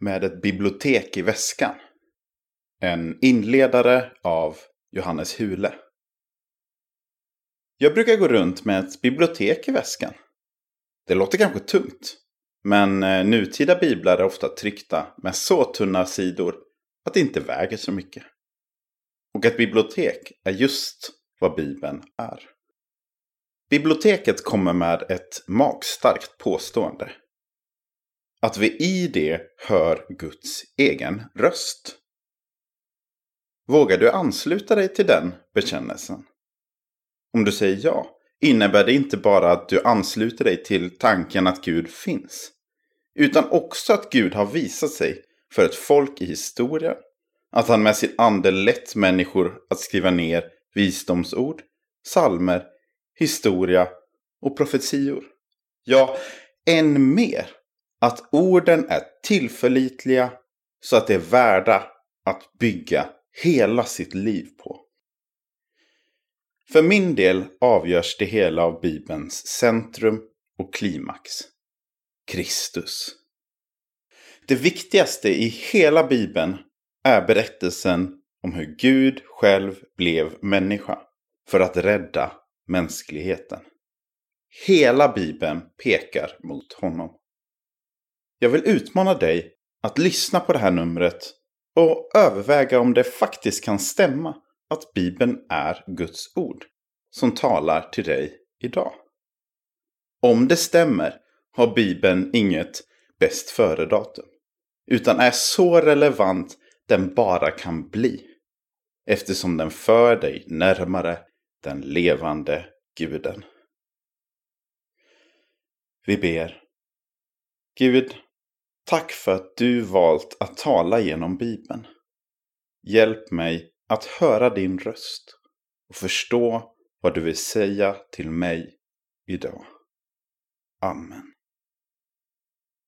med ett bibliotek i väskan. En inledare av Johannes Hule. Jag brukar gå runt med ett bibliotek i väskan. Det låter kanske tungt. Men eh, nutida biblar är ofta tryckta med så tunna sidor att det inte väger så mycket. Och ett bibliotek är just vad Bibeln är. Biblioteket kommer med ett magstarkt påstående. Att vi i det hör Guds egen röst. Vågar du ansluta dig till den bekännelsen? Om du säger ja, innebär det inte bara att du ansluter dig till tanken att Gud finns. Utan också att Gud har visat sig för ett folk i historien. Att han med sin ande lett människor att skriva ner visdomsord, salmer, historia och profetior. Ja, än mer. Att orden är tillförlitliga så att de är värda att bygga hela sitt liv på. För min del avgörs det hela av Bibelns centrum och klimax. Kristus. Det viktigaste i hela Bibeln är berättelsen om hur Gud själv blev människa för att rädda mänskligheten. Hela Bibeln pekar mot honom. Jag vill utmana dig att lyssna på det här numret och överväga om det faktiskt kan stämma att Bibeln är Guds ord som talar till dig idag. Om det stämmer har Bibeln inget bäst före-datum, utan är så relevant den bara kan bli, eftersom den för dig närmare den levande guden. Vi ber. Gud, tack för att du valt att tala genom Bibeln. Hjälp mig att höra din röst och förstå vad du vill säga till mig idag. Amen.